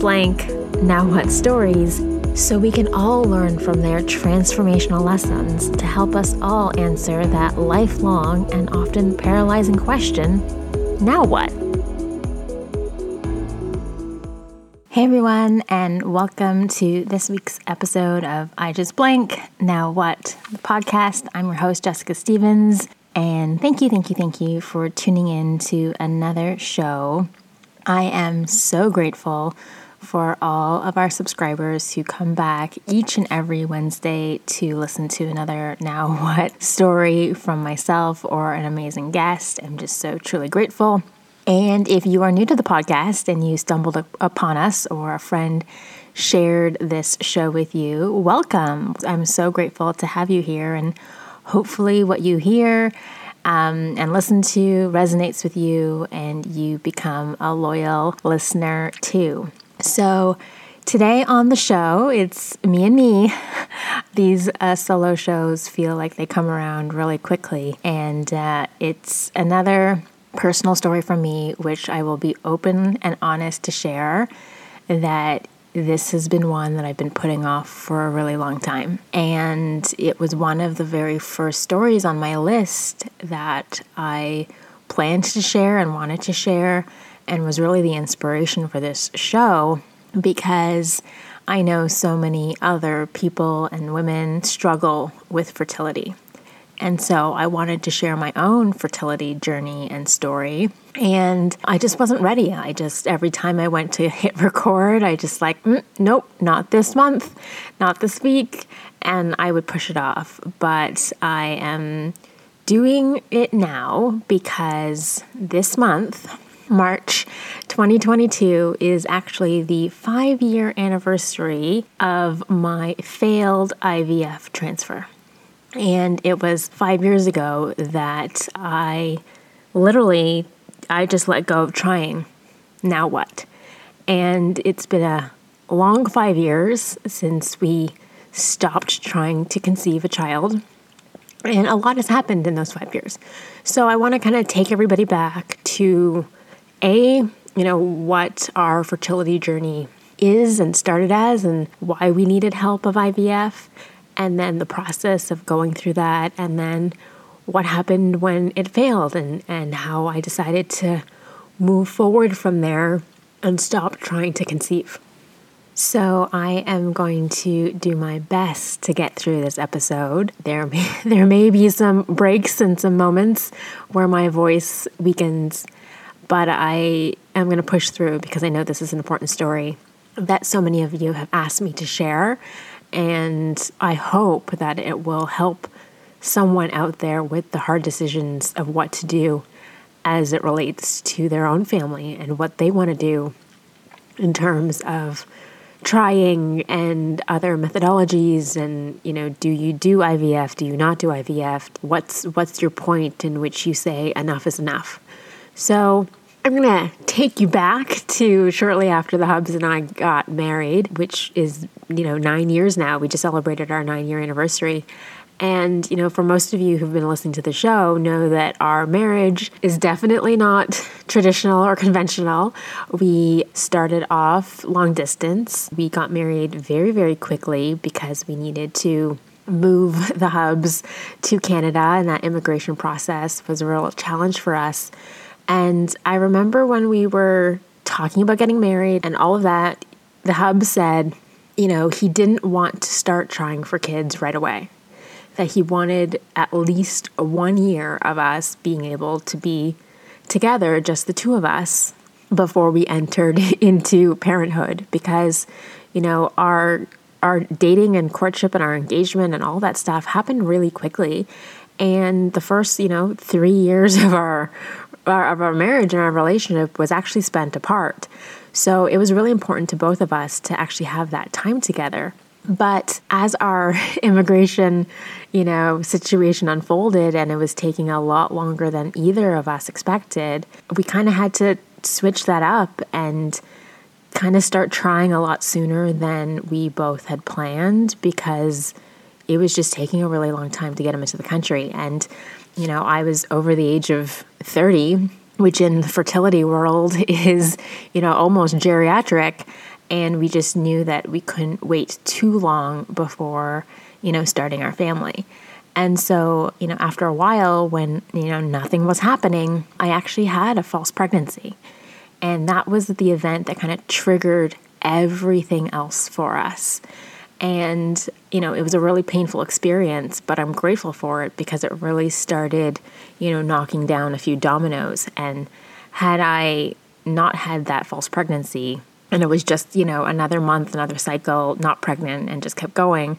blank now what stories so we can all learn from their transformational lessons to help us all answer that lifelong and often paralyzing question now what? Hey everyone, and welcome to this week's episode of I Just Blank Now What? The podcast. I'm your host, Jessica Stevens, and thank you, thank you, thank you for tuning in to another show. I am so grateful for all of our subscribers who come back each and every Wednesday to listen to another Now What story from myself or an amazing guest. I'm just so truly grateful. And if you are new to the podcast and you stumbled upon us or a friend shared this show with you, welcome. I'm so grateful to have you here. And hopefully, what you hear um, and listen to resonates with you and you become a loyal listener too. So, today on the show, it's me and me. These uh, solo shows feel like they come around really quickly, and uh, it's another personal story from me, which I will be open and honest to share. That this has been one that I've been putting off for a really long time. And it was one of the very first stories on my list that I planned to share and wanted to share and was really the inspiration for this show because I know so many other people and women struggle with fertility. And so I wanted to share my own fertility journey and story. And I just wasn't ready. I just, every time I went to hit record, I just like, mm, nope, not this month, not this week. And I would push it off. But I am doing it now because this month, March 2022 is actually the five year anniversary of my failed IVF transfer. And it was five years ago that I literally, I just let go of trying. Now what? And it's been a long five years since we stopped trying to conceive a child. And a lot has happened in those five years. So I want to kind of take everybody back to a, you know, what our fertility journey is and started as, and why we needed help of IVF, and then the process of going through that, and then what happened when it failed, and, and how I decided to move forward from there and stop trying to conceive. So I am going to do my best to get through this episode. There may, there may be some breaks and some moments where my voice weakens but I am going to push through because I know this is an important story that so many of you have asked me to share. And I hope that it will help someone out there with the hard decisions of what to do as it relates to their own family and what they want to do in terms of trying and other methodologies and you know do you do IVF do you not do IVF what's what's your point in which you say enough is enough? So I'm going to take you back to shortly after the Hubs and I got married, which is, you know, nine years now. We just celebrated our nine year anniversary. And, you know, for most of you who've been listening to the show, know that our marriage is definitely not traditional or conventional. We started off long distance. We got married very, very quickly because we needed to move the hubs to Canada, and that immigration process was a real challenge for us. And I remember when we were talking about getting married and all of that, the hub said, you know, he didn't want to start trying for kids right away. That he wanted at least one year of us being able to be together, just the two of us, before we entered into parenthood because, you know, our our dating and courtship and our engagement and all that stuff happened really quickly. And the first, you know, three years of our our, of our marriage and our relationship was actually spent apart. So it was really important to both of us to actually have that time together. But as our immigration, you know, situation unfolded and it was taking a lot longer than either of us expected, we kind of had to switch that up and kind of start trying a lot sooner than we both had planned because it was just taking a really long time to get him into the country. And, you know, I was over the age of 30, which in the fertility world is, you know, almost geriatric. And we just knew that we couldn't wait too long before, you know, starting our family. And so, you know, after a while, when, you know, nothing was happening, I actually had a false pregnancy. And that was the event that kind of triggered everything else for us. And, you know, it was a really painful experience, but I'm grateful for it because it really started, you know, knocking down a few dominoes. And had I not had that false pregnancy, and it was just, you know, another month, another cycle, not pregnant, and just kept going,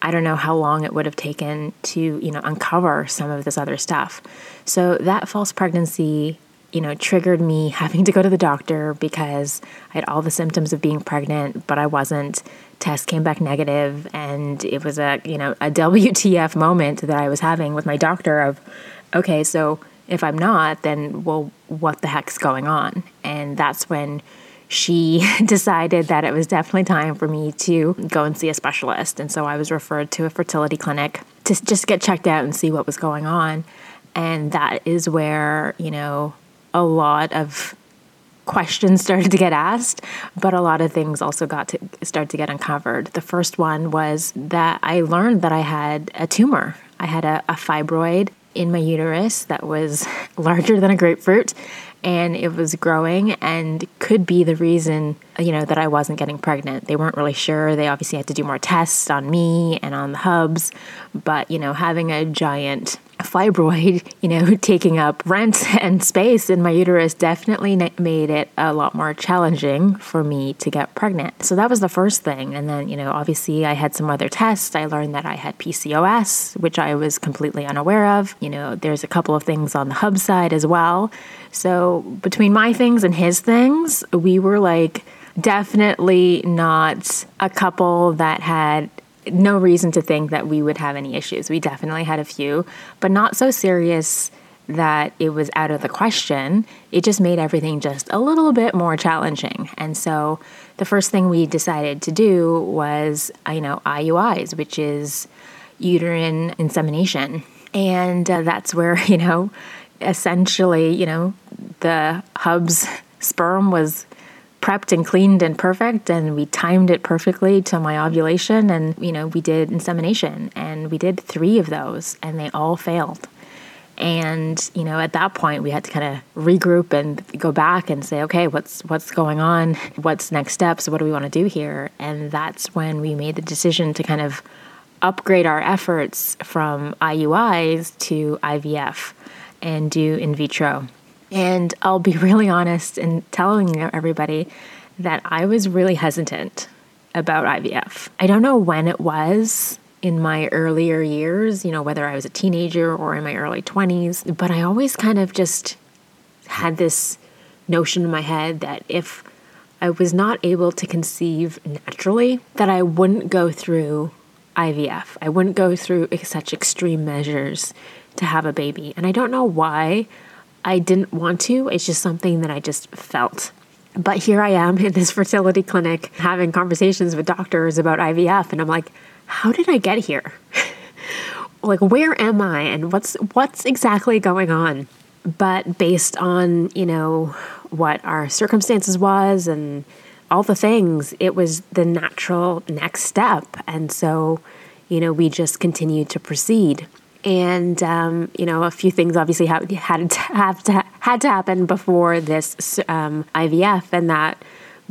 I don't know how long it would have taken to, you know, uncover some of this other stuff. So that false pregnancy you know, triggered me having to go to the doctor because I had all the symptoms of being pregnant, but I wasn't. Test came back negative, and it was a you know a WTF moment that I was having with my doctor of, okay, so if I'm not, then well, what the heck's going on? And that's when she decided that it was definitely time for me to go and see a specialist. And so I was referred to a fertility clinic to just get checked out and see what was going on. And that is where, you know, a lot of questions started to get asked, but a lot of things also got to start to get uncovered. The first one was that I learned that I had a tumor. I had a, a fibroid in my uterus that was larger than a grapefruit and it was growing and could be the reason you know that I wasn't getting pregnant. They weren't really sure. They obviously had to do more tests on me and on the hubs, but you know, having a giant fibroid, you know, taking up rent and space in my uterus definitely made it a lot more challenging for me to get pregnant. So that was the first thing. And then, you know, obviously I had some other tests. I learned that I had PCOS, which I was completely unaware of. You know, there's a couple of things on the hub side as well. So between my things and his things, we were like definitely not a couple that had no reason to think that we would have any issues. We definitely had a few, but not so serious that it was out of the question. It just made everything just a little bit more challenging. And so the first thing we decided to do was, you know, IUIs, which is uterine insemination. And uh, that's where, you know, essentially, you know, the hub's sperm was prepped and cleaned and perfect and we timed it perfectly to my ovulation and you know we did insemination and we did 3 of those and they all failed. And you know at that point we had to kind of regroup and go back and say okay what's what's going on? What's next steps? What do we want to do here? And that's when we made the decision to kind of upgrade our efforts from IUIs to IVF and do in vitro. And I'll be really honest in telling everybody that I was really hesitant about IVF. I don't know when it was in my earlier years, you know, whether I was a teenager or in my early 20s, but I always kind of just had this notion in my head that if I was not able to conceive naturally, that I wouldn't go through IVF. I wouldn't go through such extreme measures to have a baby. And I don't know why. I didn't want to. It's just something that I just felt. But here I am in this fertility clinic having conversations with doctors about IVF and I'm like, how did I get here? like where am I and what's what's exactly going on? But based on, you know, what our circumstances was and all the things, it was the natural next step. And so, you know, we just continued to proceed and um, you know a few things obviously had had to have to had to happen before this um, IVF, and that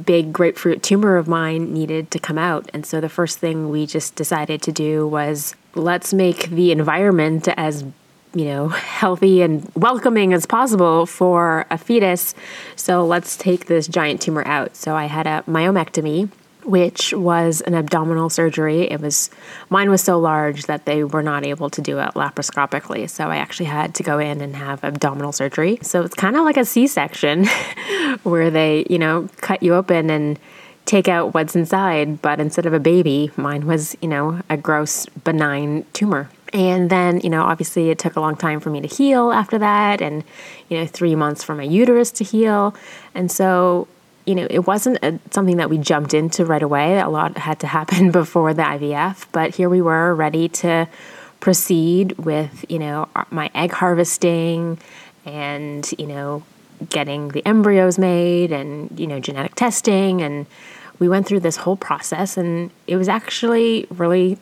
big grapefruit tumor of mine needed to come out. And so the first thing we just decided to do was let's make the environment as you know healthy and welcoming as possible for a fetus. So let's take this giant tumor out. So I had a myomectomy which was an abdominal surgery. It was mine was so large that they were not able to do it laparoscopically. So I actually had to go in and have abdominal surgery. So it's kind of like a C-section where they, you know, cut you open and take out what's inside, but instead of a baby, mine was, you know, a gross benign tumor. And then, you know, obviously it took a long time for me to heal after that, and, you know, three months for my uterus to heal. And so you know, it wasn't a, something that we jumped into right away. A lot had to happen before the IVF, but here we were ready to proceed with, you know, uh, my egg harvesting and, you know, getting the embryos made and, you know, genetic testing. And we went through this whole process and it was actually really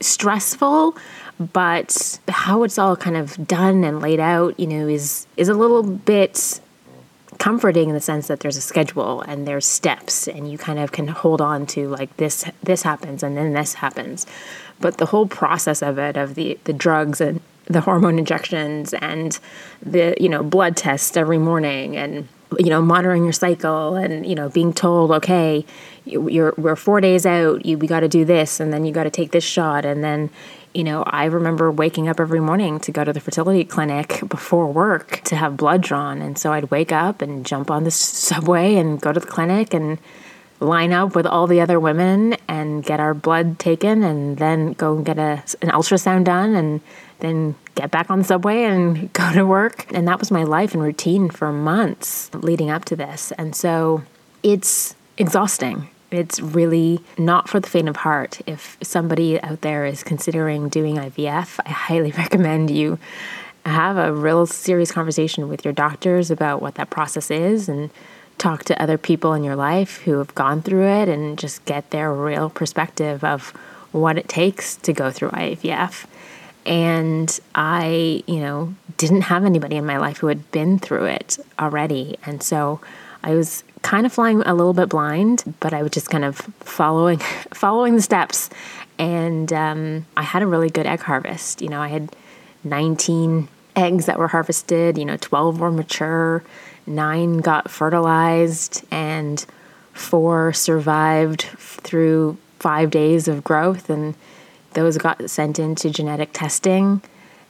stressful but how it's all kind of done and laid out you know is is a little bit comforting in the sense that there's a schedule and there's steps and you kind of can hold on to like this this happens and then this happens. But the whole process of it of the the drugs and the hormone injections and the you know blood tests every morning and you know monitoring your cycle and you know being told okay you're we're 4 days out you we got to do this and then you got to take this shot and then you know, I remember waking up every morning to go to the fertility clinic before work to have blood drawn. And so I'd wake up and jump on the subway and go to the clinic and line up with all the other women and get our blood taken and then go and get a, an ultrasound done and then get back on the subway and go to work. And that was my life and routine for months leading up to this. And so it's exhausting it's really not for the faint of heart. If somebody out there is considering doing IVF, I highly recommend you have a real serious conversation with your doctors about what that process is and talk to other people in your life who have gone through it and just get their real perspective of what it takes to go through IVF. And I, you know, didn't have anybody in my life who had been through it already. And so I was kind of flying a little bit blind, but I was just kind of following following the steps. And um, I had a really good egg harvest. You know, I had 19 eggs that were harvested. You know, 12 were mature, nine got fertilized, and four survived through five days of growth. And those got sent into genetic testing.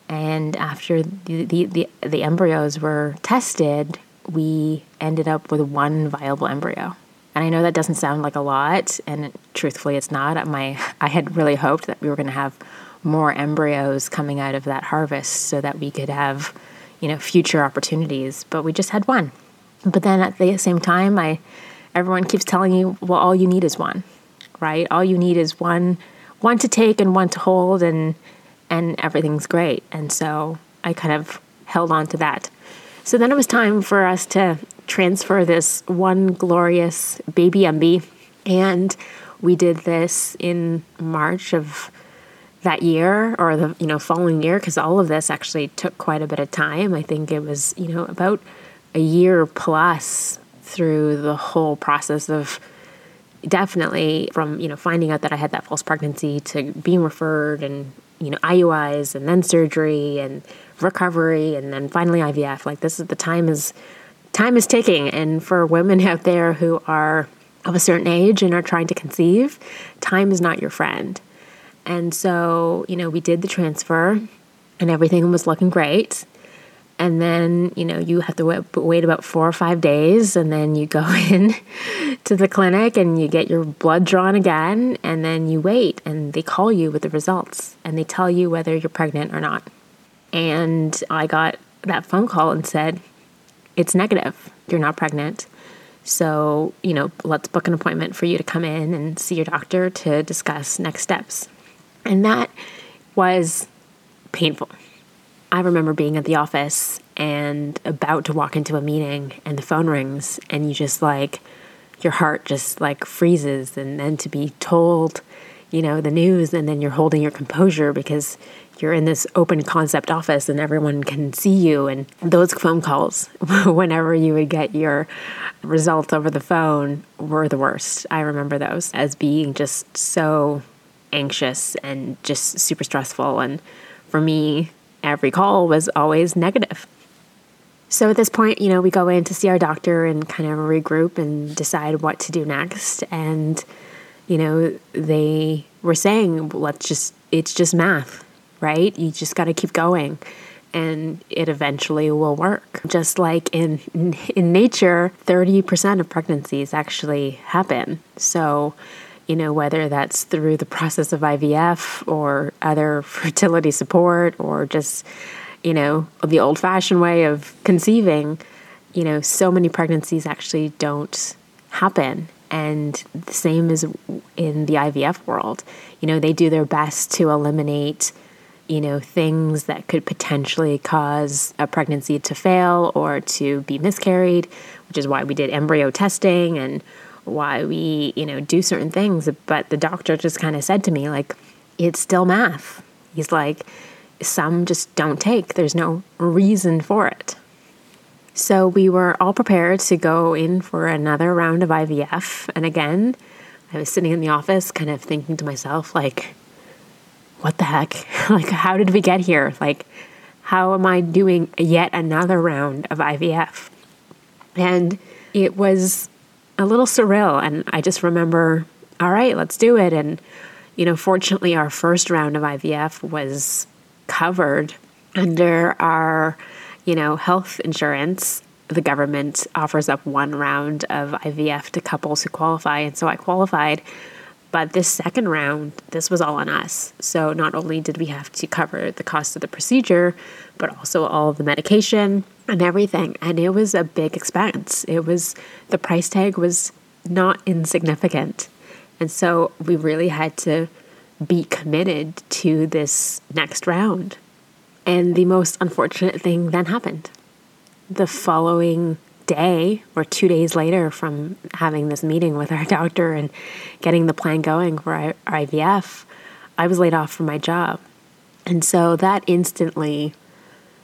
And after the, the, the, the embryos were tested, we ended up with one viable embryo. And I know that doesn't sound like a lot, and truthfully, it's not. My I had really hoped that we were going to have more embryos coming out of that harvest, so that we could have, you know, future opportunities. But we just had one. But then at the same time, I everyone keeps telling you, well, all you need is one, right? All you need is one, one to take and one to hold, and and everything's great. And so I kind of held on to that. So then it was time for us to transfer this one glorious baby MB. And we did this in March of that year or the you know following year because all of this actually took quite a bit of time. I think it was you know about a year plus through the whole process of definitely from you know finding out that I had that false pregnancy to being referred and you know IUIs and then surgery and recovery and then finally IVF. Like this is the time is time is ticking and for women out there who are of a certain age and are trying to conceive, time is not your friend. And so, you know, we did the transfer and everything was looking great. And then, you know, you have to wait, wait about four or five days, and then you go in to the clinic and you get your blood drawn again, and then you wait, and they call you with the results, and they tell you whether you're pregnant or not. And I got that phone call and said, It's negative. You're not pregnant. So, you know, let's book an appointment for you to come in and see your doctor to discuss next steps. And that was painful. I remember being at the office and about to walk into a meeting and the phone rings and you just like, your heart just like freezes. And then to be told, you know, the news and then you're holding your composure because you're in this open concept office and everyone can see you. And those phone calls, whenever you would get your results over the phone, were the worst. I remember those as being just so anxious and just super stressful. And for me, every call was always negative. So at this point, you know, we go in to see our doctor and kind of regroup and decide what to do next. And you know, they were saying, let's just, it's just math, right? You just got to keep going and it eventually will work. Just like in in nature, 30% of pregnancies actually happen. So, you know, whether that's through the process of IVF or other fertility support or just, you know, the old-fashioned way of conceiving, you know, so many pregnancies actually don't happen. And the same is in the IVF world. You know, they do their best to eliminate you know, things that could potentially cause a pregnancy to fail or to be miscarried, which is why we did embryo testing and why we, you know, do certain things. But the doctor just kind of said to me, like, it's still math. He's like, some just don't take, there's no reason for it. So we were all prepared to go in for another round of IVF. And again, I was sitting in the office kind of thinking to myself, like, what the heck? like, how did we get here? Like, how am I doing yet another round of IVF? And it was a little surreal. And I just remember, all right, let's do it. And, you know, fortunately, our first round of IVF was covered under our, you know, health insurance. The government offers up one round of IVF to couples who qualify. And so I qualified but this second round, this was all on us. So not only did we have to cover the cost of the procedure, but also all of the medication and everything. And it was a big expense. It was, the price tag was not insignificant. And so we really had to be committed to this next round. And the most unfortunate thing then happened. The following day or two days later from having this meeting with our doctor and getting the plan going for IVF, I was laid off from my job. And so that instantly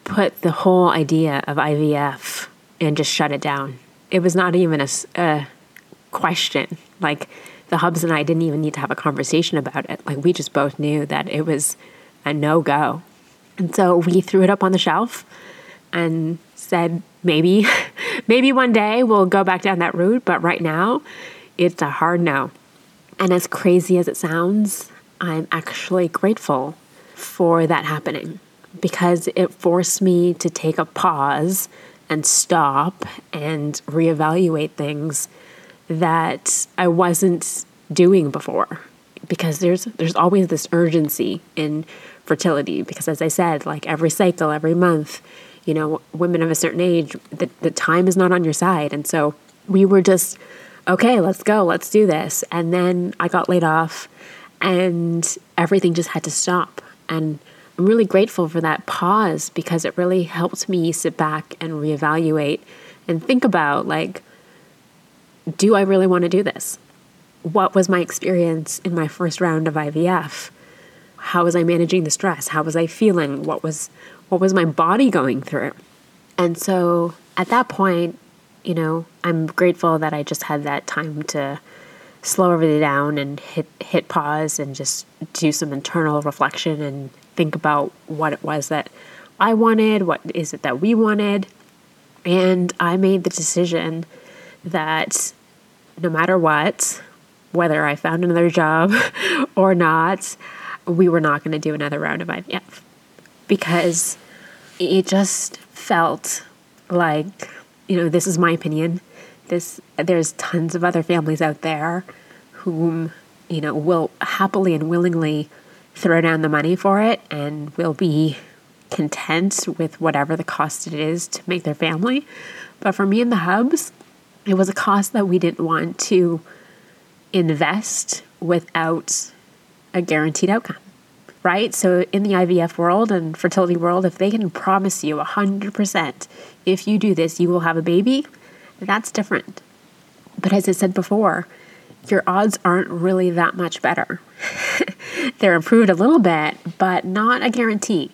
put the whole idea of IVF and just shut it down. It was not even a, a question. Like the hubs and I didn't even need to have a conversation about it. Like we just both knew that it was a no go. And so we threw it up on the shelf and said maybe maybe one day we'll go back down that route but right now it's a hard no. And as crazy as it sounds i'm actually grateful for that happening because it forced me to take a pause and stop and reevaluate things that i wasn't doing before. Because there's there's always this urgency in fertility because as i said like every cycle every month you know, women of a certain age, the, the time is not on your side. And so we were just, okay, let's go, let's do this. And then I got laid off and everything just had to stop. And I'm really grateful for that pause because it really helped me sit back and reevaluate and think about like, do I really want to do this? What was my experience in my first round of IVF? How was I managing the stress? How was I feeling? What was what was my body going through? And so at that point, you know, I'm grateful that I just had that time to slow everything down and hit hit pause and just do some internal reflection and think about what it was that I wanted, what is it that we wanted. And I made the decision that no matter what, whether I found another job or not, we were not going to do another round of IVF because it just felt like, you know, this is my opinion. This there's tons of other families out there whom, you know, will happily and willingly throw down the money for it and will be content with whatever the cost it is to make their family. But for me and the hubs, it was a cost that we didn't want to invest without a guaranteed outcome right? So in the IVF world and fertility world, if they can promise you 100%, if you do this, you will have a baby, that's different. But as I said before, your odds aren't really that much better. They're improved a little bit, but not a guarantee.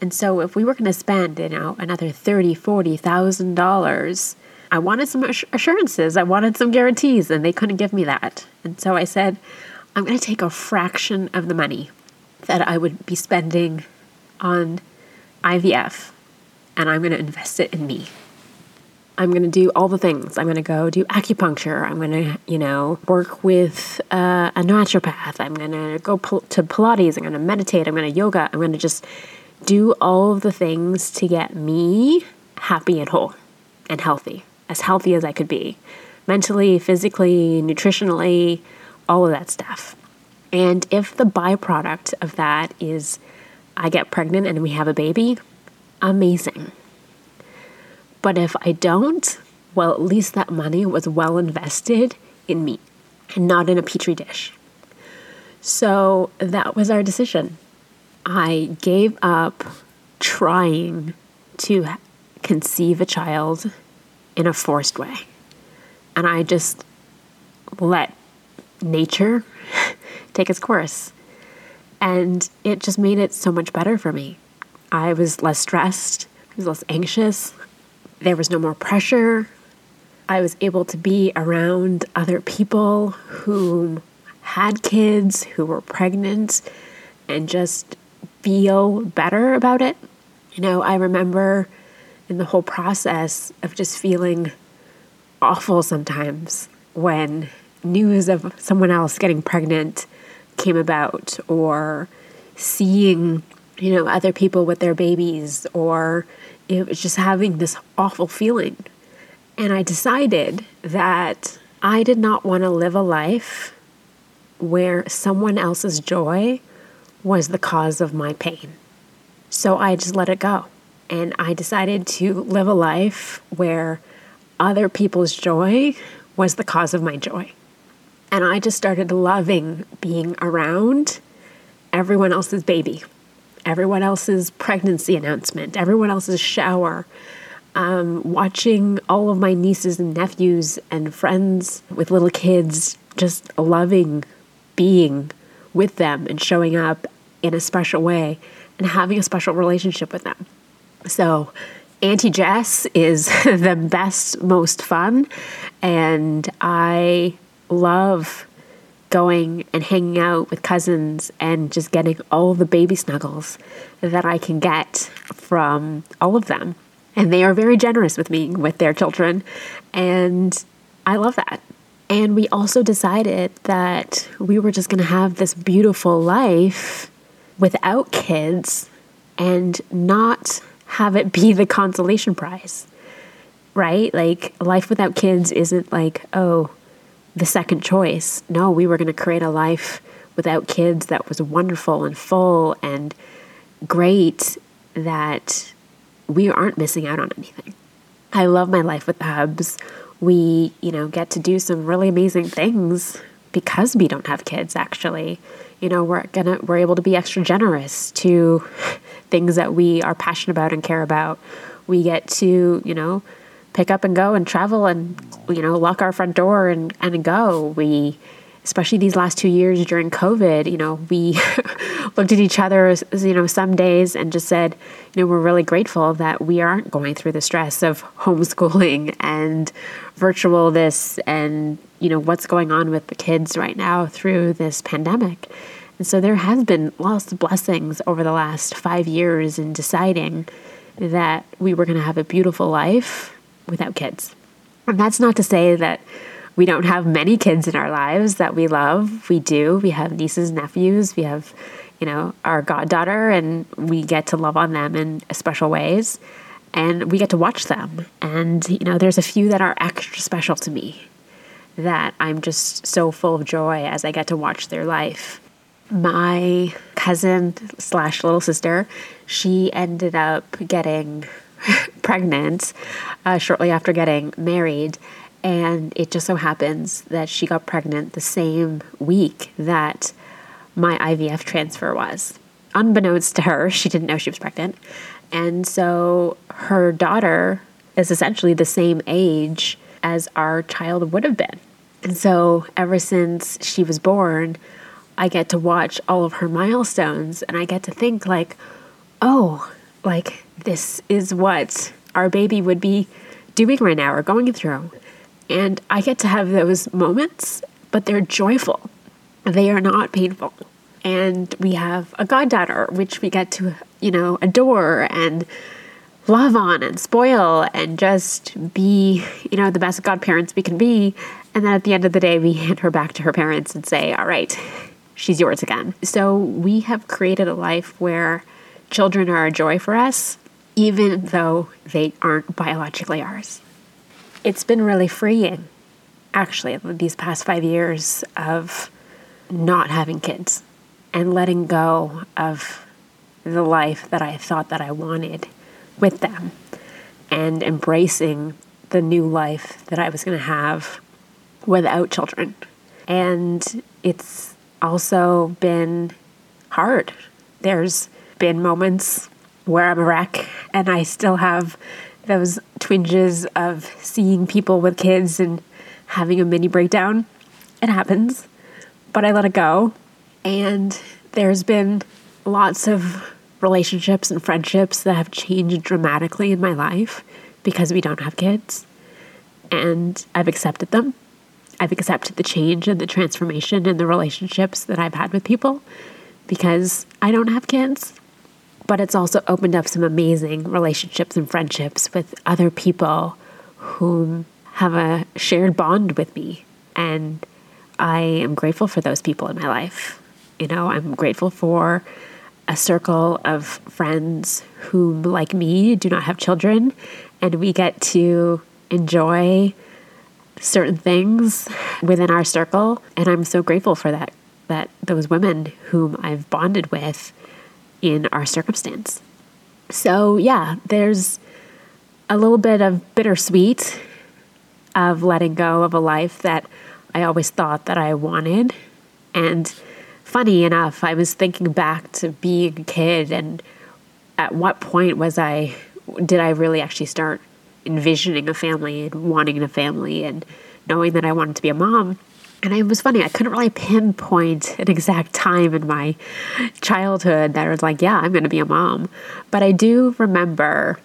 And so if we were going to spend, you know, another thirty, forty thousand dollars, I wanted some assurances. I wanted some guarantees, and they couldn't give me that. And so I said, I'm going to take a fraction of the money that I would be spending on IVF and I'm going to invest it in me. I'm going to do all the things. I'm going to go do acupuncture. I'm going to, you know, work with uh, a naturopath. I'm going to go to Pilates. I'm going to meditate. I'm going to yoga. I'm going to just do all of the things to get me happy and whole and healthy, as healthy as I could be, mentally, physically, nutritionally, all of that stuff. And if the byproduct of that is I get pregnant and we have a baby, amazing. But if I don't, well, at least that money was well invested in me and not in a petri dish. So that was our decision. I gave up trying to conceive a child in a forced way. And I just let nature take its course. And it just made it so much better for me. I was less stressed, I was less anxious, there was no more pressure. I was able to be around other people who had kids, who were pregnant, and just feel better about it. You know, I remember in the whole process of just feeling awful sometimes when news of someone else getting pregnant came about or seeing you know other people with their babies or it was just having this awful feeling. And I decided that I did not want to live a life where someone else's joy was the cause of my pain. So I just let it go. And I decided to live a life where other people's joy was the cause of my joy. And I just started loving being around everyone else's baby everyone else's pregnancy announcement, everyone else's shower, um, watching all of my nieces and nephews and friends with little kids, just loving being with them and showing up in a special way and having a special relationship with them. So, Auntie Jess is the best, most fun, and I love going and hanging out with cousins and just getting all the baby snuggles that I can get from all of them. And they are very generous with me with their children. And I love that. And we also decided that we were just going to have this beautiful life without kids and not have it be the consolation prize, right? Like, life without kids isn't like, oh, the second choice. No, we were going to create a life without kids that was wonderful and full and great that we aren't missing out on anything. I love my life with the hubs. We, you know, get to do some really amazing things because we don't have kids actually. You know, we're gonna we're able to be extra generous to things that we are passionate about and care about. We get to, you know, pick up and go and travel and you know lock our front door and and go. We especially these last two years during covid you know we looked at each other you know some days and just said you know we're really grateful that we aren't going through the stress of homeschooling and virtual this and you know what's going on with the kids right now through this pandemic. And so there has been lots of blessings over the last five years in deciding that we were going to have a beautiful life without kids. And that's not to say that we don't have many kids in our lives that we love. We do. We have nieces, nephews, we have, you know, our goddaughter, and we get to love on them in special ways. And we get to watch them. And, you know, there's a few that are extra special to me that I'm just so full of joy as I get to watch their life. My cousin slash little sister, she ended up getting pregnant uh, shortly after getting married. And it just so happens that she got pregnant the same week that my IVF transfer was. Unbeknownst to her, she didn't know she was pregnant. And so her daughter is essentially the same age as our child would have been. And so ever since she was born, I get to watch all of her milestones and I get to think, like, oh, like this is what our baby would be doing right now or going through. And I get to have those moments, but they're joyful. They are not painful. And we have a goddaughter, which we get to, you know, adore and love on and spoil and just be, you know, the best godparents we can be. And then at the end of the day, we hand her back to her parents and say, all right, she's yours again. So we have created a life where children are a joy for us, even though they aren't biologically ours. It's been really freeing, actually, these past five years of not having kids and letting go of the life that I thought that I wanted with them and embracing the new life that I was going to have without children. And it's also been hard. There's been moments where I'm a wreck and I still have those twinges of seeing people with kids and having a mini breakdown. It happens, but I let it go. And there's been lots of relationships and friendships that have changed dramatically in my life because we don't have kids. And I've accepted them. I've accepted the change and the transformation in the relationships that I've had with people because I don't have kids. But it's also opened up some amazing relationships and friendships with other people whom have a shared bond with me. And I am grateful for those people in my life. You know, I'm grateful for a circle of friends who, like me, do not have children, and we get to enjoy certain things within our circle. And I'm so grateful for that, that those women whom I've bonded with in our circumstance. So, yeah, there's a little bit of bittersweet of letting go of a life that I always thought that I wanted. And funny enough, I was thinking back to being a kid and at what point was I, did I really actually start envisioning a family and wanting a family and knowing that I wanted to be a mom? And it was funny, I couldn't really pinpoint an exact time in my childhood that I was like, yeah, I'm going to be a mom. But I do remember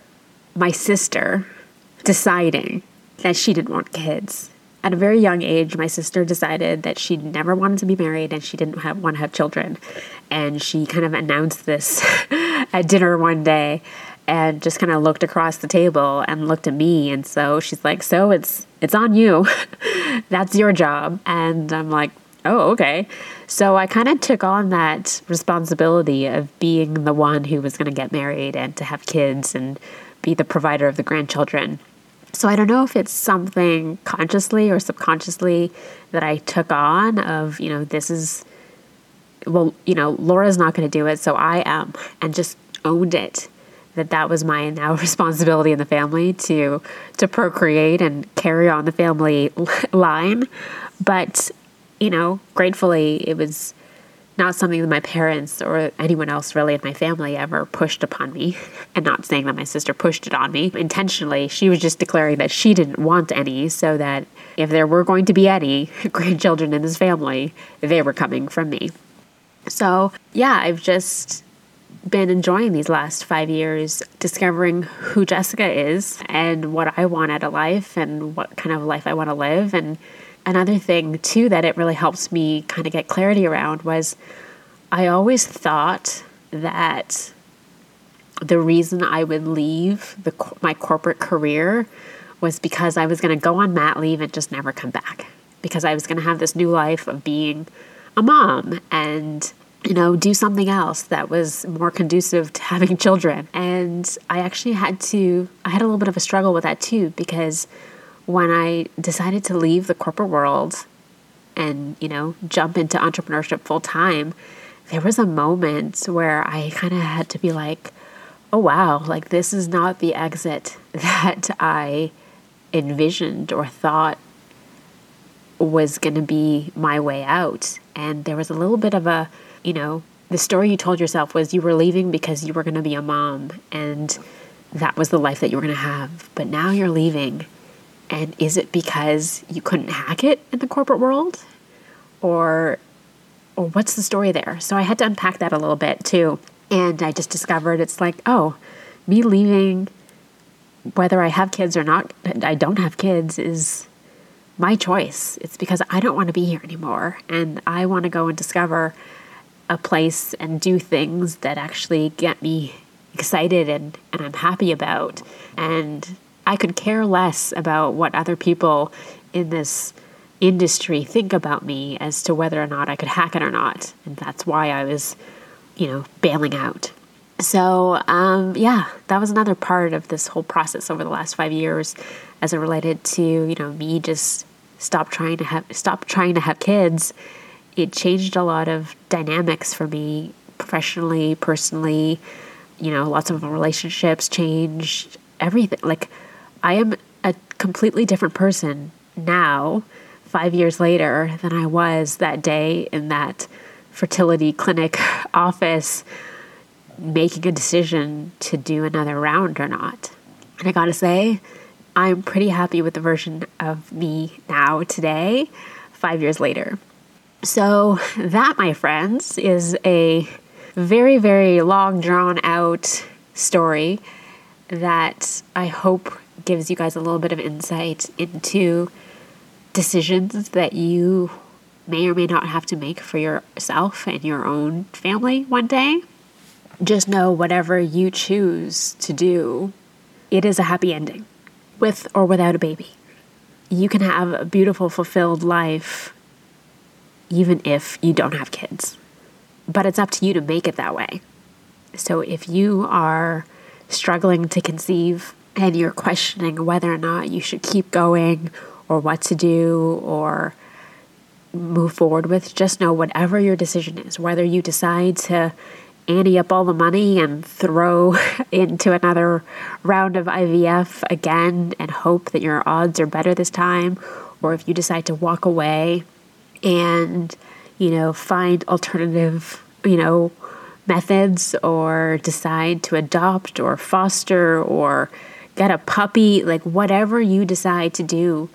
my sister deciding that she didn't want kids at a very young age, my sister decided that she never wanted to be married and she didn't have, want to have children. And she kind of announced this at dinner one day and just kind of looked across the table and looked at me and so she's like so it's it's on you. That's your job. And i'm like oh okay. So i kind of took on that responsibility of being the one who was going to get married and to have kids and be the provider of the grandchildren. So I don't know if it's something consciously or subconsciously that I took on of, you know, this is well, you know, Laura's not going to do it, so I am and just owned it that that was my now responsibility in the family to to procreate and carry on the family line. But, you know, gratefully it was not something that my parents or anyone else really in my family ever pushed upon me. And not saying that my sister pushed it on me intentionally. She was just declaring that she didn't want any, so that if there were going to be any grandchildren in this family, they were coming from me. So, yeah, I've just been enjoying these last five years, discovering who Jessica is and what I want out of life and what kind of life I want to live. And another thing too that it really helps me kind of get clarity around was I always thought that the reason I would leave the my corporate career was because I was going to go on mat leave and just never come back because I was going to have this new life of being a mom and you know do something else that was more conducive to having children and I actually had to I had a little bit of a struggle with that too because when I decided to leave the corporate world and, you know, jump into entrepreneurship full time, there was a moment where I kind of had to be like, oh, wow, like this is not the exit that I envisioned or thought was going to be my way out. And there was a little bit of a, you know, the story you told yourself was you were leaving because you were going to be a mom and that was the life that you were going to have. But now you're leaving and is it because you couldn't hack it in the corporate world? Or or what's the story there? So I had to unpack that a little bit too. And I just discovered it's like, oh, me leaving whether I have kids or not, I don't have kids is my choice. It's because I don't want to be here anymore and I want to go and discover a place and do things that actually get me excited and, and I'm happy about. And I could care less about what other people in this industry think about me as to whether or not I could hack it or not. And that's why I was, you know, bailing out. So, um, yeah, that was another part of this whole process over the last five years as it related to, you know, me just stop trying to have stop trying to have kids. It changed a lot of dynamics for me professionally, personally, you know, lots of relationships changed, everything. Like I am a completely different person now, 5 years later than I was that day in that fertility clinic office making a decision to do another round or not. And I gotta say, I'm pretty happy with the version of me now today, five years later. So, that, my friends, is a very, very long, drawn out story that I hope gives you guys a little bit of insight into decisions that you may or may not have to make for yourself and your own family one day just know whatever you choose to do, it is a happy ending, with or without a baby. You can have a beautiful, fulfilled life even if you don't have kids. But it's up to you to make it that way. So if you are struggling to conceive and you're questioning whether or not you should keep going or what to do or move forward with, just know whatever your decision is, whether you decide to ante up all the money and throw into another round of IVF again and hope that your odds are better this time, or if you decide to walk away and, you know, find alternative, you know, methods or decide to adopt or foster or get a puppy, like whatever you decide to do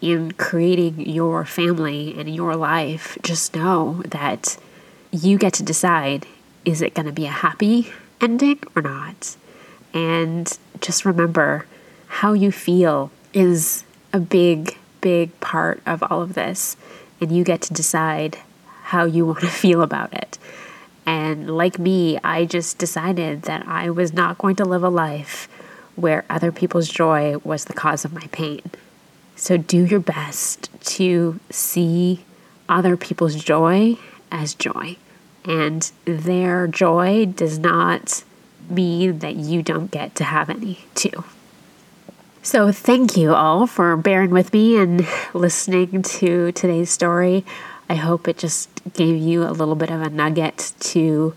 in creating your family and your life, just know that you get to decide is it going to be a happy ending or not? And just remember how you feel is a big, big part of all of this. And you get to decide how you want to feel about it. And like me, I just decided that I was not going to live a life where other people's joy was the cause of my pain. So do your best to see other people's joy as joy. And their joy does not mean that you don't get to have any too. So, thank you all for bearing with me and listening to today's story. I hope it just gave you a little bit of a nugget to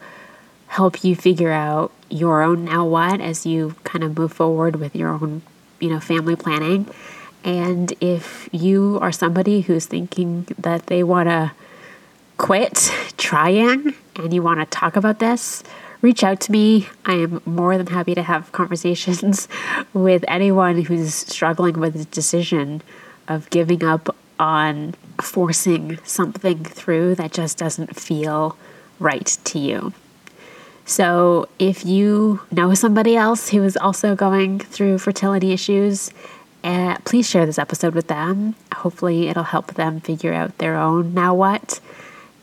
help you figure out your own now what as you kind of move forward with your own, you know, family planning. And if you are somebody who's thinking that they want to quit trying and you want to talk about this, reach out to me. I am more than happy to have conversations with anyone who's struggling with the decision of giving up on forcing something through that just doesn't feel right to you. So, if you know somebody else who is also going through fertility issues, uh, please share this episode with them. Hopefully, it'll help them figure out their own now what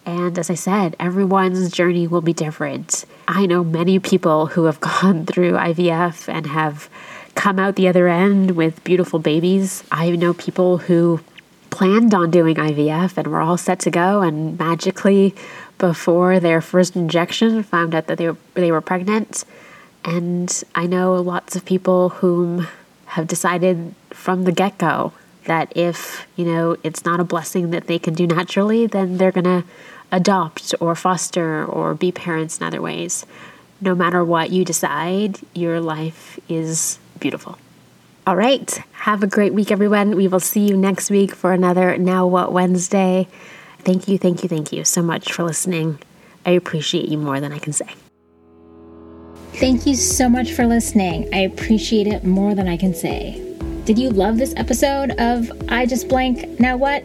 and as I said, everyone's journey will be different. I know many people who have gone through IVF and have come out the other end with beautiful babies. I know people who planned on doing IVF and were all set to go and magically before their first injection found out that they were, they were pregnant. And I know lots of people whom have decided from the get-go that if, you know, it's not a blessing that they can do naturally, then they're going to adopt or foster or be parents in other ways. No matter what you decide, your life is beautiful. All right. Have a great week, everyone. We will see you next week for another Now What Wednesday. Thank you, thank you, thank you so much for listening. I appreciate you more than I can say. Thank you so much for listening. I appreciate it more than I can say. Did you love this episode of I Just Blank Now What?